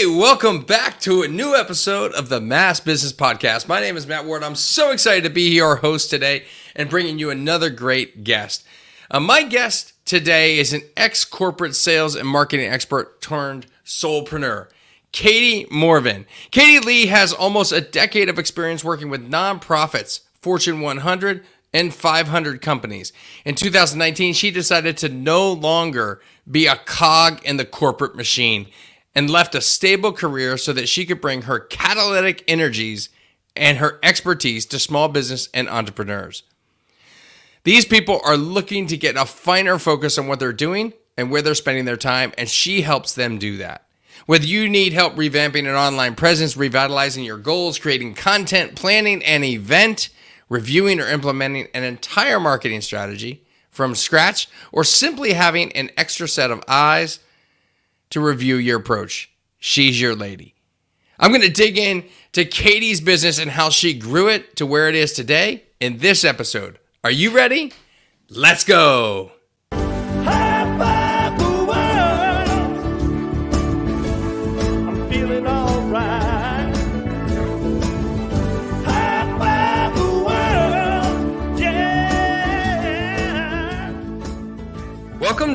Hey, welcome back to a new episode of the Mass Business Podcast. My name is Matt Ward. I'm so excited to be your host today and bringing you another great guest. Uh, my guest today is an ex corporate sales and marketing expert turned soulpreneur. Katie Morvan. Katie Lee has almost a decade of experience working with nonprofits, Fortune 100, and 500 companies. In 2019, she decided to no longer be a cog in the corporate machine and left a stable career so that she could bring her catalytic energies and her expertise to small business and entrepreneurs. These people are looking to get a finer focus on what they're doing and where they're spending their time, and she helps them do that. Whether you need help revamping an online presence, revitalizing your goals, creating content, planning an event, reviewing or implementing an entire marketing strategy from scratch, or simply having an extra set of eyes to review your approach. She's your lady. I'm going to dig in to Katie's business and how she grew it to where it is today in this episode. Are you ready? Let's go.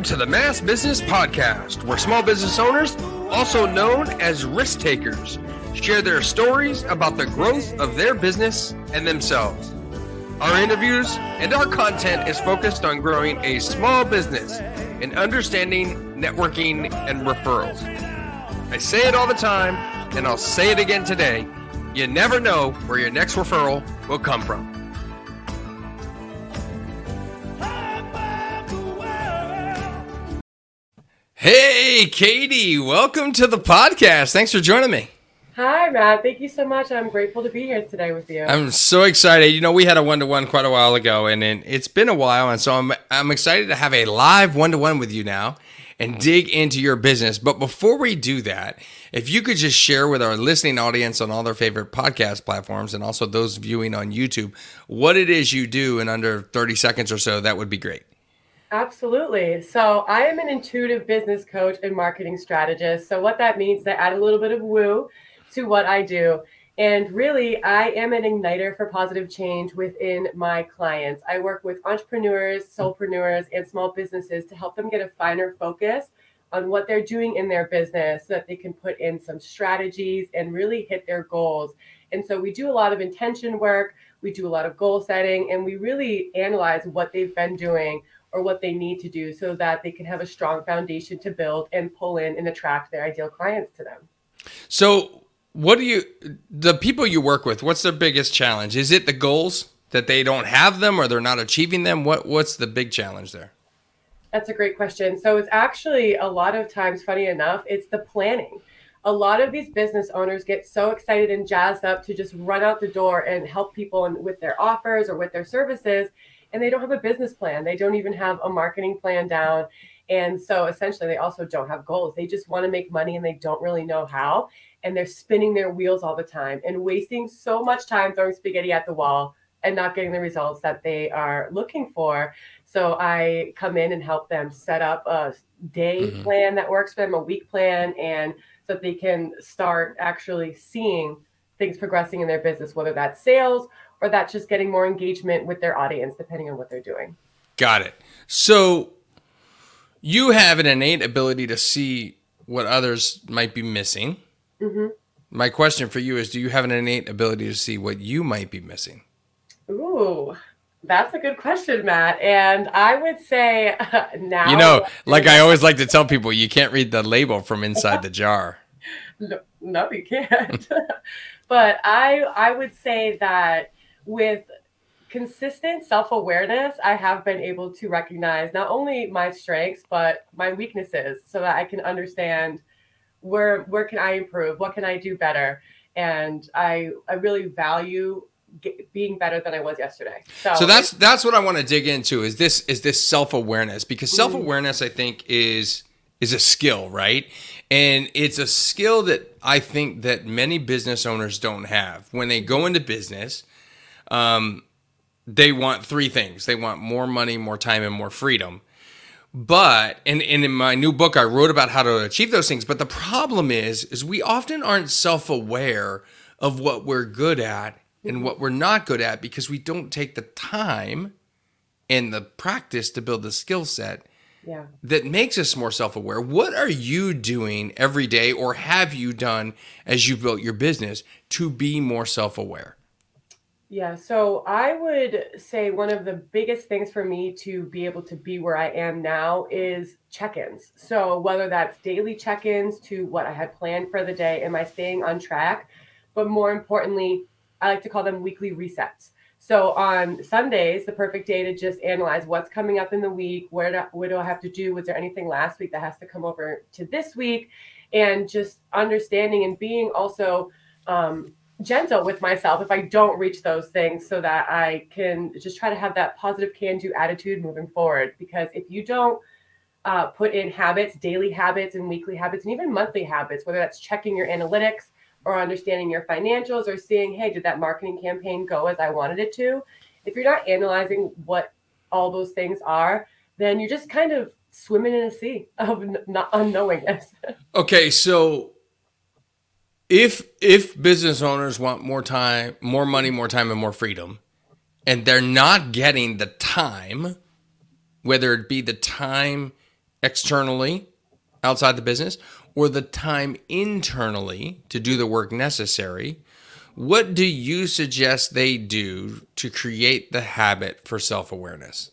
To the Mass Business Podcast, where small business owners, also known as risk takers, share their stories about the growth of their business and themselves. Our interviews and our content is focused on growing a small business and understanding networking and referrals. I say it all the time, and I'll say it again today. You never know where your next referral will come from. Hey, Katie, welcome to the podcast. Thanks for joining me. Hi, Matt. Thank you so much. I'm grateful to be here today with you. I'm so excited. You know, we had a one to one quite a while ago, and it's been a while, and so I'm I'm excited to have a live one to one with you now and dig into your business. But before we do that, if you could just share with our listening audience on all their favorite podcast platforms and also those viewing on YouTube what it is you do in under 30 seconds or so, that would be great. Absolutely. So, I am an intuitive business coach and marketing strategist. So, what that means is I add a little bit of woo to what I do. And really, I am an igniter for positive change within my clients. I work with entrepreneurs, soulpreneurs, and small businesses to help them get a finer focus on what they're doing in their business so that they can put in some strategies and really hit their goals. And so we do a lot of intention work, we do a lot of goal setting, and we really analyze what they've been doing or what they need to do so that they can have a strong foundation to build and pull in and attract their ideal clients to them. So, what do you the people you work with what's their biggest challenge? Is it the goals that they don't have them or they're not achieving them? What what's the big challenge there? That's a great question. So it's actually a lot of times funny enough it's the planning. A lot of these business owners get so excited and jazzed up to just run out the door and help people with their offers or with their services and they don't have a business plan they don't even have a marketing plan down and so essentially they also don't have goals they just want to make money and they don't really know how and they're spinning their wheels all the time and wasting so much time throwing spaghetti at the wall and not getting the results that they are looking for. So I come in and help them set up a day mm-hmm. plan that works for them, a week plan, and so that they can start actually seeing things progressing in their business, whether that's sales or that's just getting more engagement with their audience, depending on what they're doing. Got it. So you have an innate ability to see what others might be missing Mm-hmm. My question for you is Do you have an innate ability to see what you might be missing? Ooh, that's a good question, Matt. And I would say uh, now. You know, like I always like to tell people, you can't read the label from inside the jar. No, no you can't. but I, I would say that with consistent self awareness, I have been able to recognize not only my strengths, but my weaknesses so that I can understand where where can I improve? What can I do better? And I I really value get, being better than I was yesterday. So, so that's that's what I want to dig into is this is this self awareness because mm-hmm. self awareness I think is is a skill, right? And it's a skill that I think that many business owners don't have. When they go into business, um, they want three things. They want more money, more time, and more freedom. but and, and in my new book i wrote about how to achieve those things but the problem is is we often aren't self-aware of what we're good at and what we're not good at because we don't take the time and the practice to build the skill set Yeah. that makes us more self-aware what are you doing every day or have you done as you built your business to be more self-aware Yeah, so I would say one of the biggest things for me to be able to be where I am now is check ins. So, whether that's daily check ins to what I had planned for the day, am I staying on track? But more importantly, I like to call them weekly resets. So, on Sundays, the perfect day to just analyze what's coming up in the week, where do, what do I have to do? Was there anything last week that has to come over to this week? And just understanding and being also, um, gentle with myself if I don't reach those things so that I can just try to have that positive can do attitude moving forward. Because if you don't uh, put in habits, daily habits and weekly habits, and even monthly habits, whether that's checking your analytics or understanding your financials or seeing, hey, did that marketing campaign go as I wanted it to? If you're not analyzing what all those things are, then you're just kind of swimming in a sea of n- not unknowingness. Okay, so if if business owners want more time, more money, more time, and more freedom, and they're not getting the time, whether it be the time externally outside the business or the time internally to do the work necessary, what do you suggest they do to create the habit for self awareness?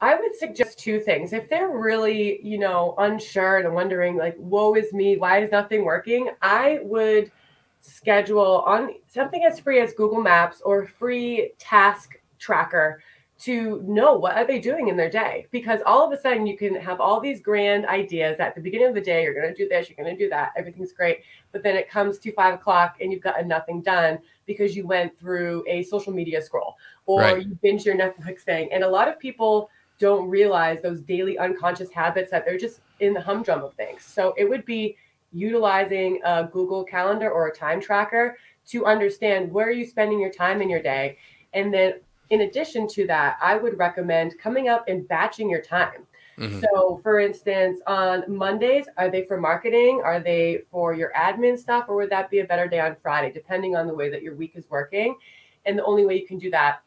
I would suggest two things. If they're really, you know, unsure and wondering, like, woe is me, why is nothing working? I would schedule on something as free as Google Maps or free task tracker to know what are they doing in their day because all of a sudden you can have all these grand ideas at the beginning of the day you're going to do this you're going to do that everything's great but then it comes to five o'clock and you've gotten nothing done because you went through a social media scroll or Right. you binge your netflix thing and a lot of people don't realize those daily unconscious habits that they're just in the humdrum of things. So it would be utilizing a Google Calendar or a time tracker to understand where are you spending your time in your day. And then in addition to that, I would recommend coming up and batching your time. Mhm. So, for instance, on Mondays, are they for marketing? Are they for your admin stuff? Or would that be a better day on Friday, depending on the way that your week is working? And the only way you can do that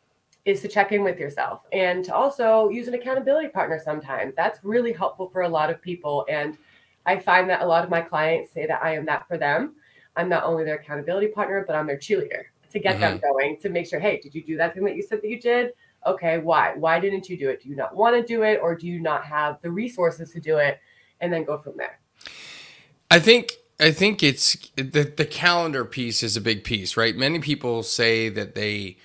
is to check in with yourself and to also use an accountability partner sometimes. That's really helpful for a lot of people. And I find that a lot of my clients say that I am that for them. I'm not only their accountability partner, but I'm their cheerleader to get them mm-hmm. going to make sure, hey, did you do that thing that you said that you did? Okay, why? Why didn't you do it? Do you not want to do it or do you not have the resources to do it? And then go from there. I think I think it's the the calendar piece is a big piece, right? Many people say that they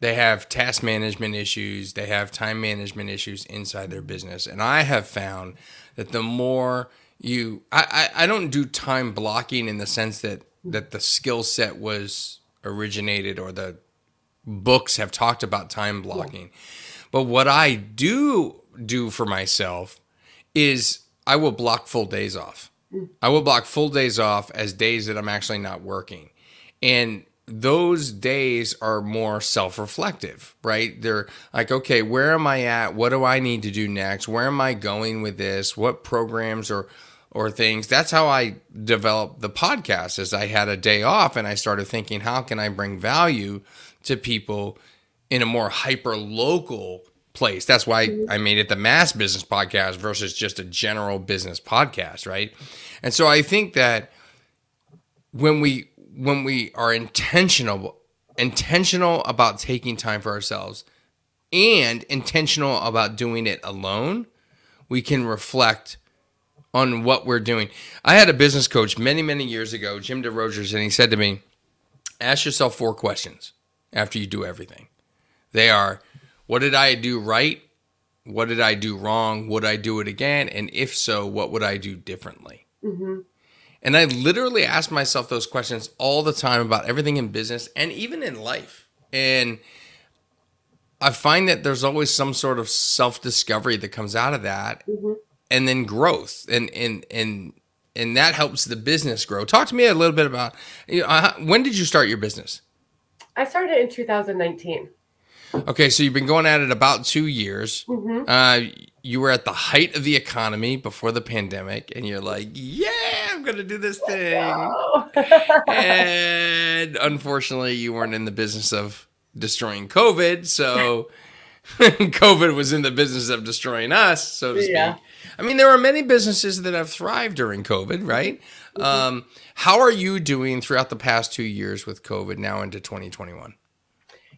they have task management issues, they have time management issues inside their business, and I have found that the more you, I I, I don't do time blocking in the sense that that the skill set was originated or the books have talked about time blocking. But what I do do for myself is I will block full days off. Mm. I will block full days off as days that I'm actually not working. And those days are more self reflective, right? They're like, okay, where am I at? What do I need to do next? Where am I going with this? What programs or or things. That's how I developed the podcast as I had a day off and I started thinking, how can I bring value to people in a more hyper local place? That's why I made it the mass business podcast versus just a general business podcast, right? And so I think that when we when we are intentional intentional about taking time for ourselves and intentional about doing it alone, we can reflect on what we're doing. I had a business coach many, many years ago, Jim DeRogers, and he said to me, ask yourself four questions after you do everything. They are, what did I do right? What did I do wrong? Would I do it again? And if so, what would I do differently? Mm-hmm. And I literally ask myself those questions all the time about everything in business and even in life. And I find that there's always some sort of self discovery that comes out of that Mm-hmm. and then growth and and and and that helps the business grow. Talk to me a little bit about you know, uh, when did you start your business? I started in 2019. Okay, so you've been going at it about two years. Mm-hmm. Uh, you were at the height of the economy before the pandemic, and you're like, "Yeah, I'm gonna do this thing," and unfortunately, you weren't in the business of destroying COVID, so COVID was in the business of destroying us, so to speak. Yeah. I mean, there are many businesses that have thrived during COVID, right? Mm-hmm. Um, how are you doing throughout the past two years with COVID now into 2021?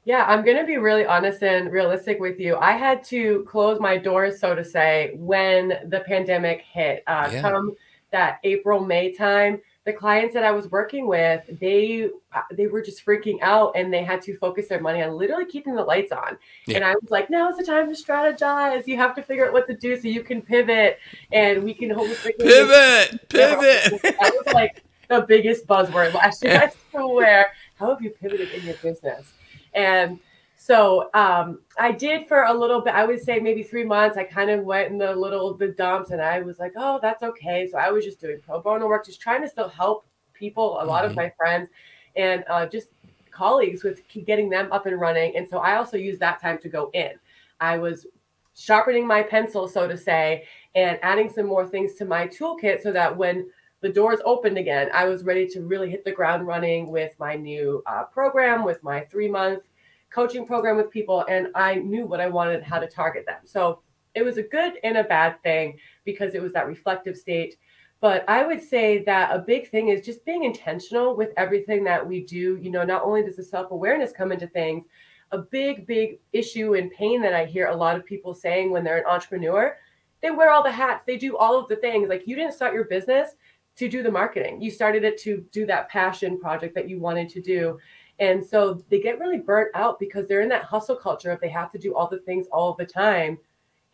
Yeah, I'm going to be really honest and realistic with you. I had to close my doors, so to say, when the pandemic hit. Uh, yeah. Come that April, May time, the clients that I was working with, they uh, they were just freaking out and they had to focus their money on literally keeping the lights on. Yeah. And I was like, now is the time to strategize. You have to figure out what to do so you can pivot and we can holistically pivot, pivot. That was like the biggest buzzword last year. I swear. How have you pivoted in your business? And so um, I did for a little bit. I would say maybe three months. I kind of went in the little the dumps, and I was like, "Oh, that's okay." So I was just doing pro bono work, just trying to still help people. A lot mm-hmm. of my friends and uh, just colleagues with getting them up and running. And so I also used that time to go in. I was sharpening my pencil, so to say, and adding some more things to my toolkit so that when the doors opened again, I was ready to really hit the ground running with my new uh, program, with my three month coaching program with people, and I knew what I wanted, how to target them. So it was a good and a bad thing because it was that reflective state. But I would say that a big thing is just being intentional with everything that we do. You know, not only does the self awareness come into things, a big, big issue and pain that I hear a lot of people saying when they're an entrepreneur, they wear all the hats, they do all of the things. Like you didn't start your business to do the marketing. You started it to do that passion project that you wanted to do. And so they get really burnt out because they're in that hustle culture of they have to do all the things all the time.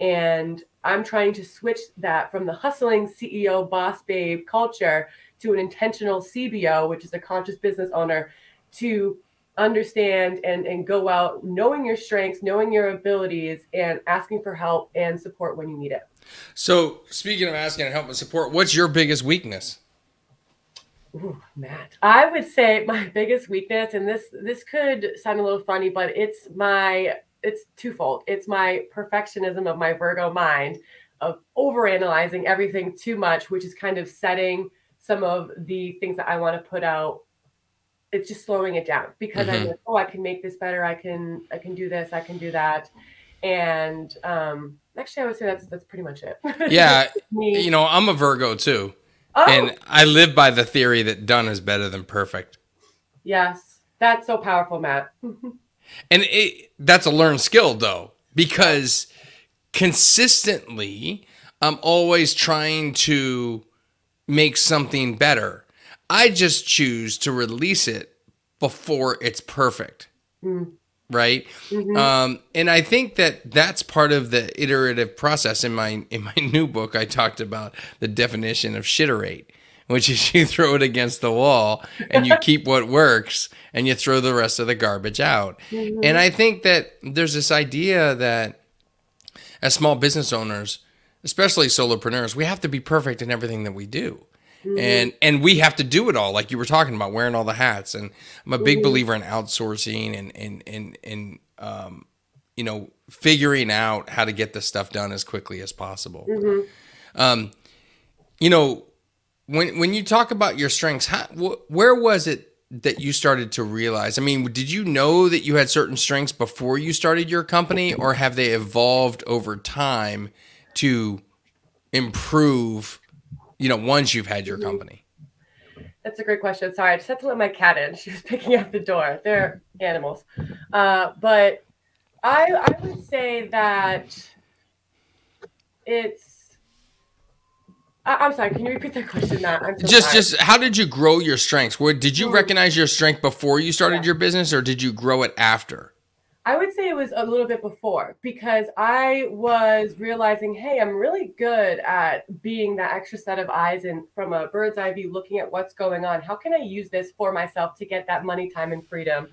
And I'm trying to switch that from the hustling CEO boss babe culture to an intentional CBO, which is a conscious business owner, to understand and, and go out knowing your strengths, knowing your abilities, and asking for help and support when you need it. So, speaking of asking and help and support, what's your biggest weakness? Ooh, Matt, I would say my biggest weakness, and this this could sound a little funny, but it's my it's twofold. It's my perfectionism of my Virgo mind of overanalyzing everything too much, which is kind of setting some of the things that I want to put out. It's just slowing it down because mm-hmm. I'm like, oh, I can make this better. I can I can do this. I can do that. And um, actually, I would say that's that's pretty much it. Yeah, you know, I'm a Virgo too, oh. and I live by the theory that done is better than perfect. Yes, that's so powerful, Matt. and it, that's a learned skill though, because consistently, I'm always trying to make something better. I just choose to release it before it's perfect. Mm right mm-hmm. um, and i think that that's part of the iterative process in my in my new book i talked about the definition of shitterate which is you throw it against the wall and you keep what works and you throw the rest of the garbage out mm-hmm. and i think that there's this idea that as small business owners especially solopreneurs we have to be perfect in everything that we do Mm-hmm. And and we have to do it all, like you were talking about, wearing all the hats. And I'm a big mm-hmm. believer in outsourcing and and and and um, you know, figuring out how to get this stuff done as quickly as possible. Mm-hmm. Um, you know, when when you talk about your strengths, how, wh- where was it that you started to realize? I mean, did you know that you had certain strengths before you started your company, or have they evolved over time to improve you know, once you've had your company? That's a great question. Sorry, I just had to let my cat in. She was picking up the door. They're animals. Uh, but I I would say that it's I, am sorry. Can you repeat that question? Matt? So just, just how did you grow your strengths? Where did you mm. recognize your strength before you started yeah. your business, or did you grow it after? I would say it was a little bit before because I was realizing, hey, I'm really good at being that extra set of eyes and from a bird's eye view, looking at what's going on. How can I use this for myself to get that money, time, and freedom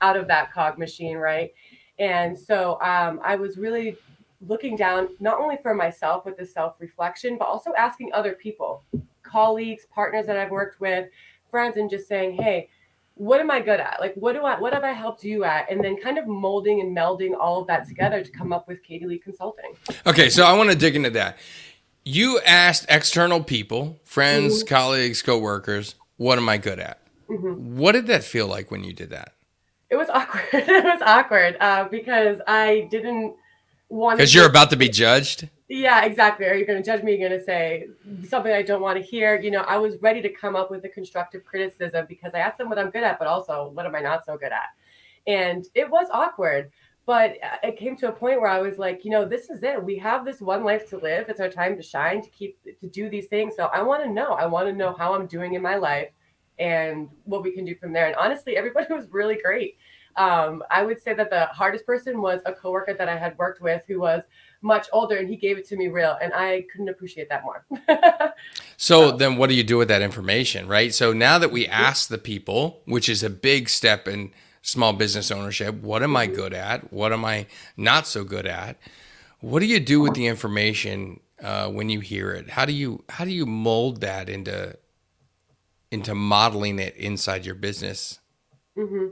out of that cog machine, right? And so um, I was really looking down not only for myself with the self reflection, but also asking other people, colleagues, partners that I've worked with, friends, and just saying, hey, what am I good at? Like, what do I, what have I helped you at? And then kind of molding and melding all of that together to come up with Katie Lee Consulting. Okay, so I want to dig into that. You asked external people, friends, mm-hmm. colleagues, coworkers, what am I good at? Mm-hmm. What did that feel like when you did that? It was awkward. it was awkward uh, because I didn't want. Because you're about to be judged. Yeah, exactly. Are you going to judge me? You're going to say something I don't want to hear. You know, I was ready to come up with a constructive criticism because I asked them what I'm good at, but also what am I not so good at? And it was awkward, but it came to a point where I was like, you know, this is it. We have this one life to live. It's our time to shine, to keep, to do these things. So I want to know. I want to know how I'm doing in my life and what we can do from there. And honestly, everybody was really great. Um, I would say that the hardest person was a coworker that I had worked with who was much older and he gave it to me real and I couldn't appreciate that more. so, so then what do you do with that information, right? So now that we ask the people, which is a big step in small business ownership, what am I mm-hmm. good at? What am I not so good at? What do you do with the information uh, when you hear it? How do you how do you mold that into into modeling it inside your business? Mm-hmm.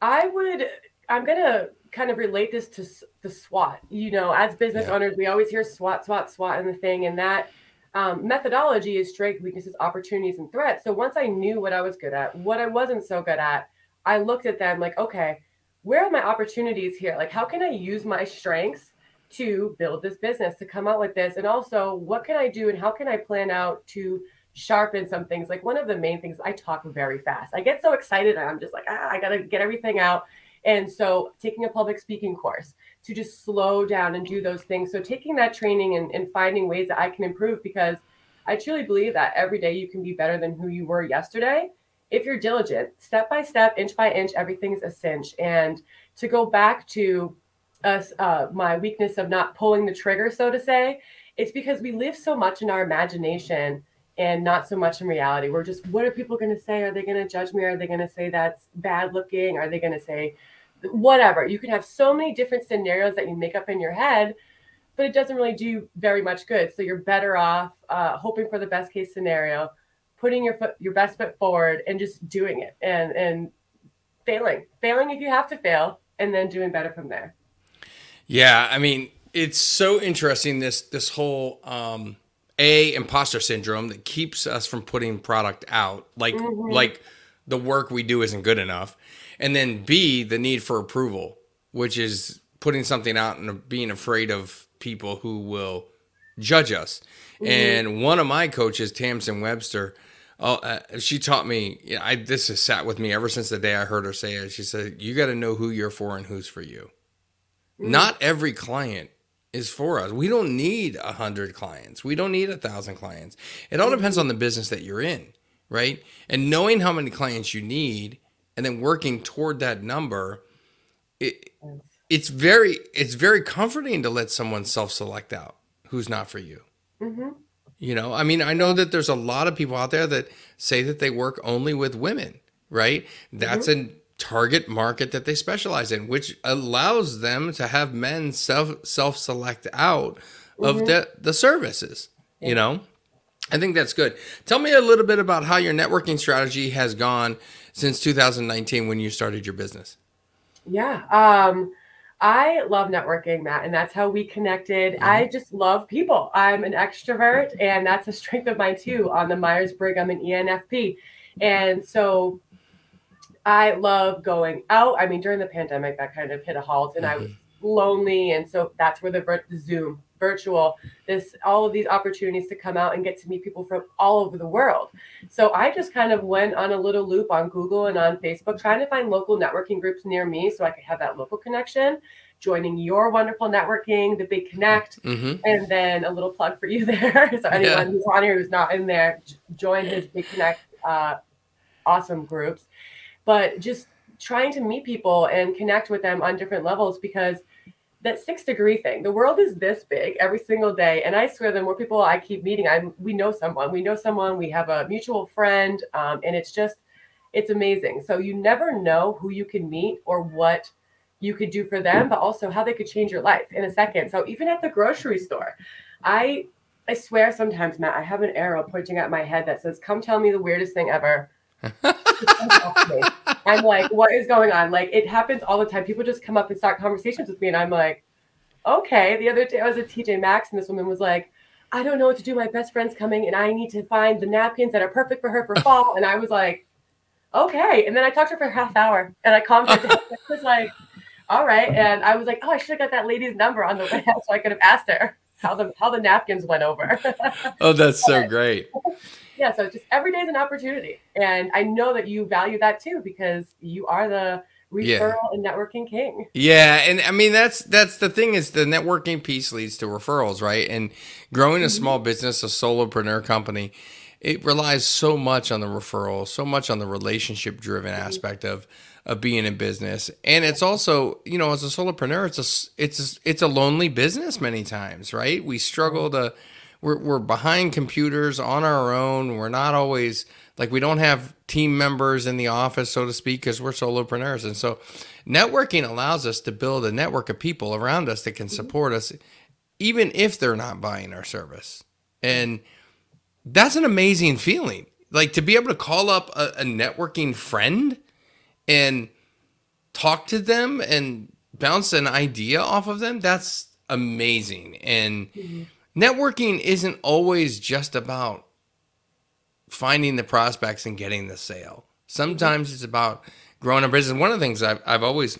I would, I'm going to kind of relate this to the SWOT. You know, as business yeah. owners, we always hear SWOT, SWOT, SWOT, and the thing, and that um, methodology is strengths, weaknesses, opportunities, and threats. So once I knew what I was good at, what I wasn't so good at, I looked at them like, okay, where are my opportunities here? Like, how can I use my strengths to build this business, to come out with this? And also, what can I do and how can I plan out to sharpen some things. Like one of the main things, I talk very fast. I get so excited and I'm just like, ah, I got to get everything out. And so taking a public speaking course to just slow down and do those things. So taking that training and, and finding ways that I can improve because I truly believe that every day you can be better than who you were yesterday if you're diligent, step by step, inch by inch, everything's a cinch. And to go back to us, uh, my weakness of not pulling the trigger, so to say, it's because we live so much in our imagination and not so much in reality. We're just, what are people going to say? Are they going to judge me? Are they going to say that's bad looking? Are they going to say whatever? You can have so many different scenarios that you make up in your head, but it doesn't really do very much good. So you're better off uh, hoping for the best case scenario, putting your foot, your best foot forward, and just doing it and and failing, failing if you have to fail, and then doing better from there. Yeah, I mean, it's so interesting this this whole. um a imposter syndrome that keeps us from putting product out like mm-hmm. like the work we do isn't good enough and then b the need for approval which is putting something out and being afraid of people who will judge us mm-hmm. and one of my coaches tamsen webster uh, uh, she taught me you know, I, this has sat with me ever since the day i heard her say it she said you got to know who you're for and who's for you mm-hmm. not every client is for us. We don't need a hundred clients. We don't need a thousand clients. It all depends on the business that you're in, right? And knowing how many clients you need and then working toward that number, it, it's very it's very comforting to let someone self-select out who's not for you. Mm-hmm. You know, I mean, I know that there's a lot of people out there that say that they work only with women, right? That's mm-hmm. an target market that they specialize in, which allows them to have men self self select out of mm-hmm. the the services. Yeah. You know, I think that's good. Tell me a little bit about how your networking strategy has gone since 2019 when you started your business. Yeah. Um, I love networking, Matt, and that's how we connected. Mm-hmm. I just love people. I'm an extrovert, and that's a strength of mine too. On the Myers Briggs, I'm an ENFP. And so I love going out. I mean, during the pandemic, that kind of hit a halt, and mm-hmm. I was lonely, and so that's where the, vir- the Zoom virtual this all of these opportunities to come out and get to meet people from all over the world so i just kind of went on a little loop on google and on facebook trying to find local networking groups near me so i could have that local connection joining your wonderful networking the big connect mm-hmm. and then a little plug for you there so anyone yeah. who's on here who's not in there join his big connect uh, awesome groups but just trying to meet people and connect with them on different levels because that six degree thing the world is this big every single day. And i swear the more people i keep meeting i we know someone. We know someone. We have a mutual friend um, and it's just it's amazing. So you never know who you can meet or what you could do for them but also how they could change your life in a second. So even at the grocery store i i swear sometimes matt i have an arrow pointing at my head that says come tell me the weirdest thing ever I'm like, what is going on? Like, it happens all the time. People just come up and start conversations with me, and I'm like, okay. The other day I was at TJ Maxx, and this woman was like, I don't know what to do. My best friend's coming, and I need to find the napkins that are perfect for her for fall. And I was like, okay. And then I talked to her for a half hour, and I calmed her down. I was like, all right. And I was like, oh, I should have got that lady's number on the way out, so I could have asked her how the how the napkins went over. oh, that's so great. Yeah, so just every day is an opportunity, and I know that you value that too because you are the referral yeah. and networking king. Yeah, and I mean that's that's the thing is the networking piece leads to referrals, right? And growing a mm-hmm. small business, a solopreneur company, it relies so much on the referral, so much on the relationship driven mm-hmm. aspect of of being in business. And it's also, you know, as a solopreneur, it's a it's a, it's a lonely business many times, right? We struggle to we're we're behind computers on our own. We're not always like we don't have team members in the office, so to speak, because we're solopreneurs. And so networking allows us to build a network of people around us that can support us, even if they're not buying our service. And that's an amazing feeling. Like to be able to call up a, a networking friend and talk to them and bounce an idea off of them, that's amazing. And mm-hmm. Networking isn't always just about finding the prospects and getting the sale. Sometimes it's about growing a business. One of the things I've, I've always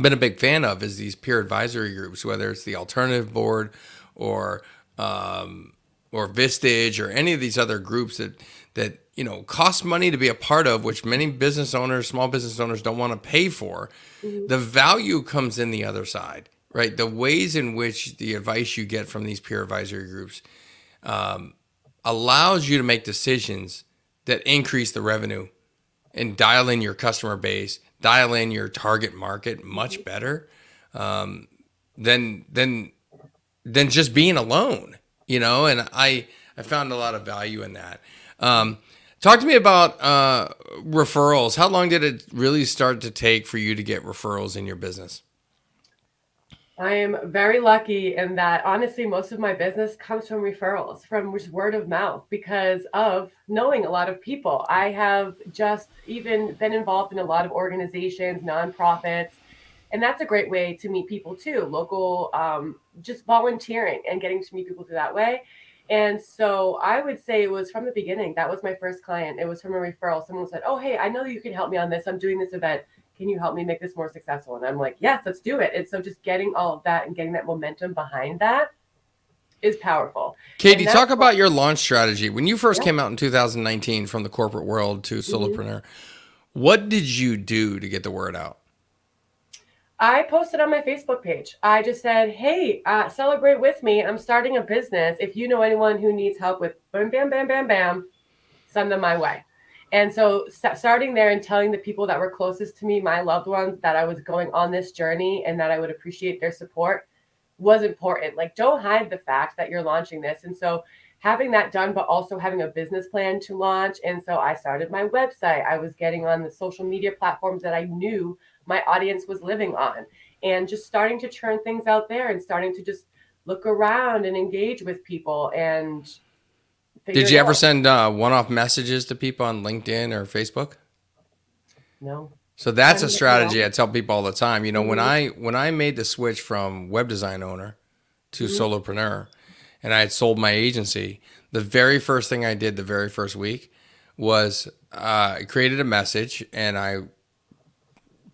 been a big fan of is these peer advisory groups, whether it's the alternative board or um, or Vistage or any of these other groups that that you know cost money to be a part of, which many business owners, small business owners don't want to pay for. Mm-hmm. The value comes in the other side, right? The ways in which the advice you get from these peer advisory groups um, allows you to make decisions that increase the revenue and dial in your customer base, dial in your target market much better um, than than than just being alone, you know. And I I found a lot of value in that. Um, talk to me about uh, referrals. How long did it really start to take for you to get referrals in your business? I am very lucky in that honestly, most of my business comes from referrals, from just word of mouth, because of knowing a lot of people. I have just even been involved in a lot of organizations, nonprofits, and that's a great way to meet people too. Local, um, just volunteering and getting to meet people through that way. And so I would say it was from the beginning. That was my first client. It was from a referral. Someone said, Oh, hey, I know you can help me on this. I'm doing this event. Can you help me make this more successful? And I'm like, Yes, let's do it. And so just getting all of that and getting that momentum behind that is powerful. Katie, talk about your launch strategy. When you first yeah. came out in 2019 from the corporate world to mm-hmm. solopreneur, mm-hmm. what did you do to get the word out? I posted on my Facebook page. I just said, "Hey, uh, celebrate with me. I'm starting a business. If you know anyone who needs help with bam, bam, bam, bam, bam, send them my way." And so, st- starting there and telling the people that were closest to me, my loved ones, that I was going on this journey and that I would appreciate their support was important. Like, don't hide the fact that you're launching this. And so, having that done, but also having a business plan to launch. And so, I started my website. I was getting on the social media platforms that I knew my audience was living on and just starting to churn things out there and starting to just look around and engage with people and did you ever out. send uh, one-off messages to people on linkedin or facebook no so that's a strategy i tell people all the time you know mm-hmm. when i when i made the switch from web design owner to mm-hmm. solopreneur and i had sold my agency the very first thing i did the very first week was uh, I created a message and I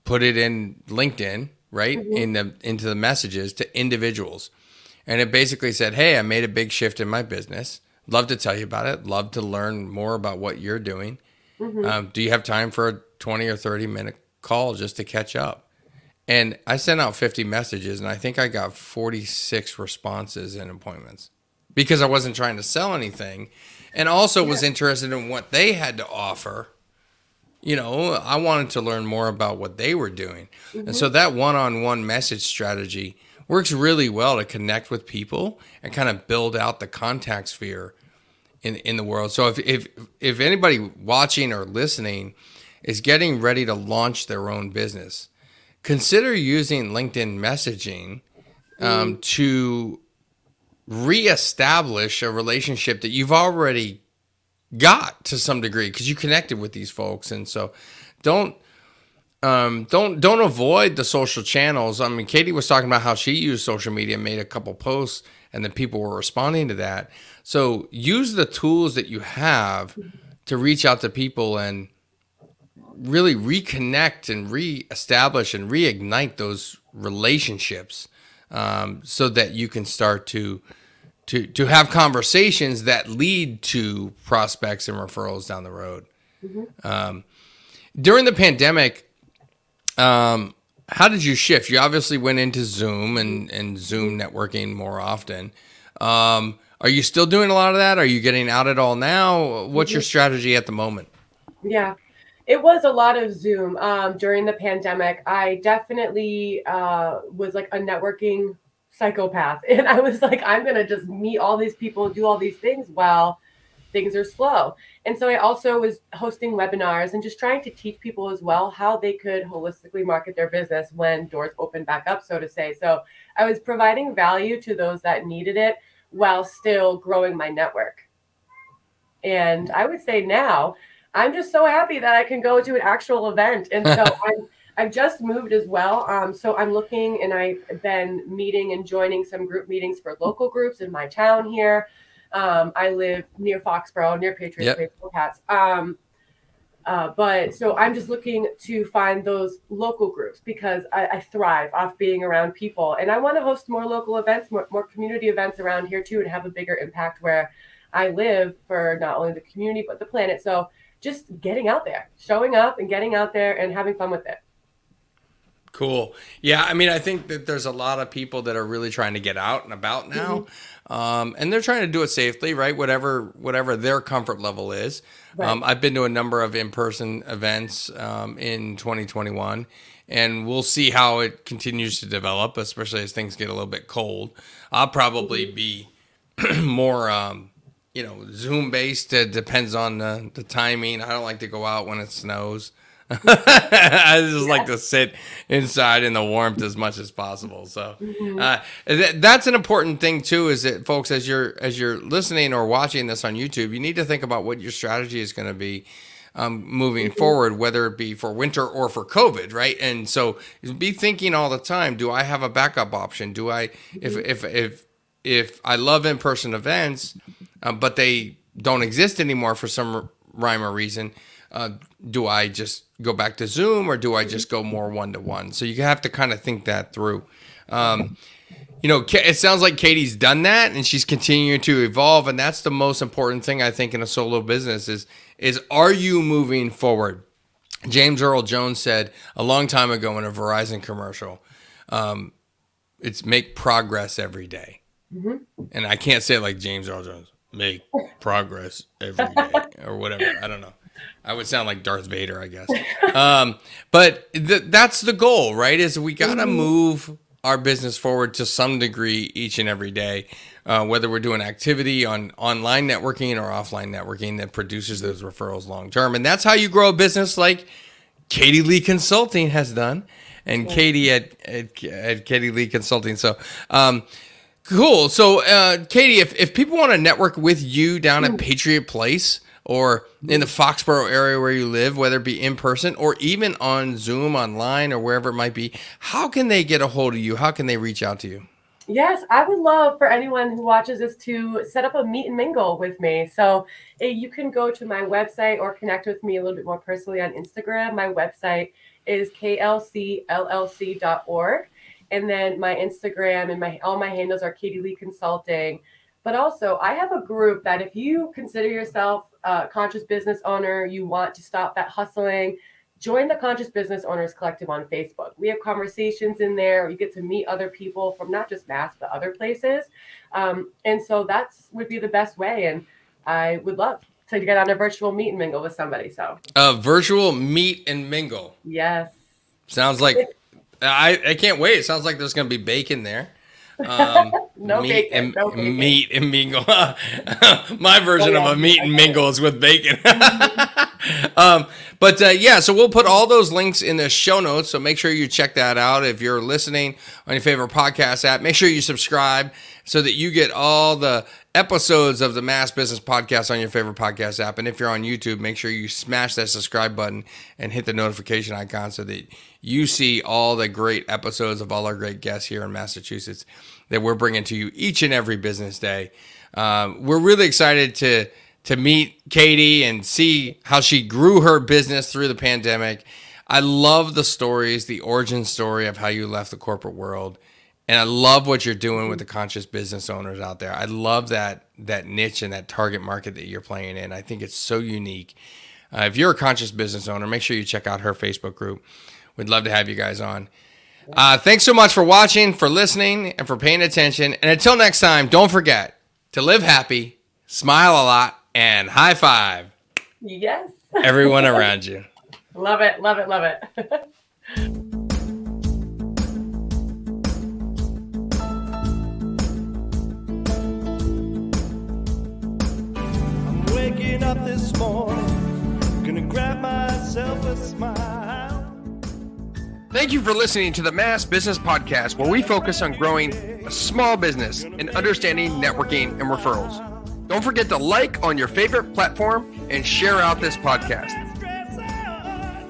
put it in LinkedIn, right? Mm-hmm. In the into the messages to individuals. And it basically said, "Hey, I made a big shift in my business. Love to tell you about it. Love to learn more about what you're doing. Mm-hmm. Um, do you have time for a 20 or 30 minute call just to catch up?" And I sent out 50 messages and I think I got 46 responses and appointments because I wasn't trying to sell anything and also yeah. was interested in what they had to offer you know, I wanted to learn more about what they were doing. Mm-hmm. And so that one on one message strategy works really well to connect with people and kind of build out the contact sphere in, in the world. So if, if, if anybody watching or listening is getting ready to launch their own business, consider using LinkedIn messaging um, mm. to reestablish a relationship that you've already got to some degree because you connected with these folks, and so don't um, don't don't avoid the social channels. I mean, Katie was talking about how she used social media, made a couple posts, and then people were responding to that. So use the tools that you have to reach out to people and really reconnect and reestablish and reignite those relationships, um, so that you can start to to to have conversations that lead to prospects and referrals down the road. Mm-hmm. Um, during the pandemic um, how did you shift? You obviously went into Zoom and, and Zoom networking more often. Um, are you still doing a lot of that? Are you getting out at all now? What's your strategy at the moment? Yeah, it was a lot of Zoom um, during the pandemic. I definitely uh, was like a networking psychopath. And I was like, I'm going to just meet all these people, do all these things while things are slow. And so I also was hosting webinars and just trying to teach people as well how they could holistically market their business when doors open back up, so to say. So I was providing value to those that needed it while still growing my network. And I would say now I'm just so happy that I can go to an actual event. And so I'm I've just moved as well. Um, so I'm looking and I've been meeting and joining some group meetings for local groups in my town here. Um, I live near Foxborough, near Patriots, yep. Cats. Um, uh, but so I'm just looking to find those local groups because I, I thrive off being around people, and I want to host more local events, more, more community events around here too, and have a bigger impact where I live for not only the community but the planet. So just getting out there, showing up, and getting out there and having fun with it. Cool. Yeah, I mean, I think that there's a lot of people that are really trying to get out and about now, mm-hmm. um, and they're trying to do it safely, right? Whatever whatever their comfort level is. Right. Um, I've been to a number of in-person events um, in 2021, and we'll see how it continues to develop, especially as things get a little bit cold. I'll probably mm-hmm. be more, um, you know, Zoom based. It depends on the, the timing. I don't like to go out when it snows. I just yeah. like to sit inside in the warmth as much as possible. So mm-hmm. uh, th- that's an important thing too. Is that folks, as you're as you're listening or watching this on YouTube, you need to think about what your strategy is going to be um, moving mm-hmm. forward, whether it be for winter or for COVID, right? And so be thinking all the time: Do I have a backup option? Do I, mm-hmm. if if if if I love in person events, uh, but they don't exist anymore for some rhyme or reason? Uh, do I just go back to Zoom or do I just go more one to one? So you have to kind of think that through. Um, you know, it sounds like Katie's done that and she's continuing to evolve, and that's the most important thing I think in a solo business is is are you moving forward? James Earl Jones said a long time ago in a Verizon commercial, um, "It's make progress every day. Mm-hmm. and I can't say it like James Earl Jones, make progress every day or whatever. I don't know. I would sound like Darth Vader, I guess. um, but th- that's the goal, right? Is we got to mm-hmm. move our business forward to some degree each and every day, uh, whether we're doing activity on online networking or offline networking that produces those referrals long term. And that's how you grow a business like Katie Lee Consulting has done, and yeah. Katie at, at, at Katie Lee Consulting. So, um, cool. So, uh, Katie, if, if people want to network with you down at mm. Patriot Place, or in the Foxborough area where you live, whether it be in person or even on Zoom, online, or wherever it might be, how can they get a hold of you? How can they reach out to you? Yes, I would love for anyone who watches this to set up a meet and mingle with me. So you can go to my website or connect with me a little bit more personally on Instagram. My website is klcllc.org. And then my Instagram and my all my handles are Katie Lee Consulting. But also, I have a group that if you consider yourself a conscious business owner, you want to stop that hustling, join the Conscious Business Owners Collective on Facebook. We have conversations in there. You get to meet other people from not just Mass, but other places. Um, and so that's would be the best way. And I would love to get on a virtual meet and mingle with somebody. So a virtual meet and mingle. Yes. Sounds like I, I can't wait. It sounds like there's going to be bacon there. Um, no meat bacon. And, no bacon. Meat and mingle. My version oh, yeah. of a meat and mingle is with bacon. um, but uh, yeah, so we'll put all those links in the show notes. So make sure you check that out. If you're listening on your favorite podcast app, make sure you subscribe so that you get all the episodes of the Mass Business Podcast on your favorite podcast app. And if you're on YouTube, make sure you smash that subscribe button and hit the notification icon so that you see all the great episodes of all our great guests here in Massachusetts that we're bringing to you each and every business day. Um, we're really excited to to meet Katie and see how she grew her business through the pandemic. I love the stories, the origin story of how you left the corporate world. And I love what you're doing with the conscious business owners out there. I love that that niche and that target market that you're playing in. I think it's so unique. Uh, if you're a conscious business owner, make sure you check out her Facebook group. We'd love to have you guys on. Uh, thanks so much for watching, for listening, and for paying attention. And until next time, don't forget to live happy, smile a lot, and high five Yes. everyone around you. love it. Love it. Love it. I'm up this morning, gonna grab myself a smile. Thank you for listening to the Mass Business Podcast, where we focus on growing a small business and understanding networking and referrals. Don't forget to like on your favorite platform and share out this podcast.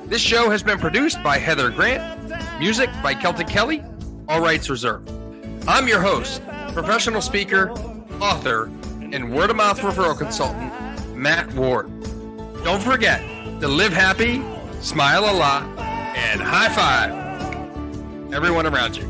This show has been produced by Heather Grant, music by Celtic Kelly, all rights reserved. I'm your host, professional speaker, author, and word of mouth referral consultant, Matt Ward. Don't forget to live happy, smile a lot, and high five everyone around you.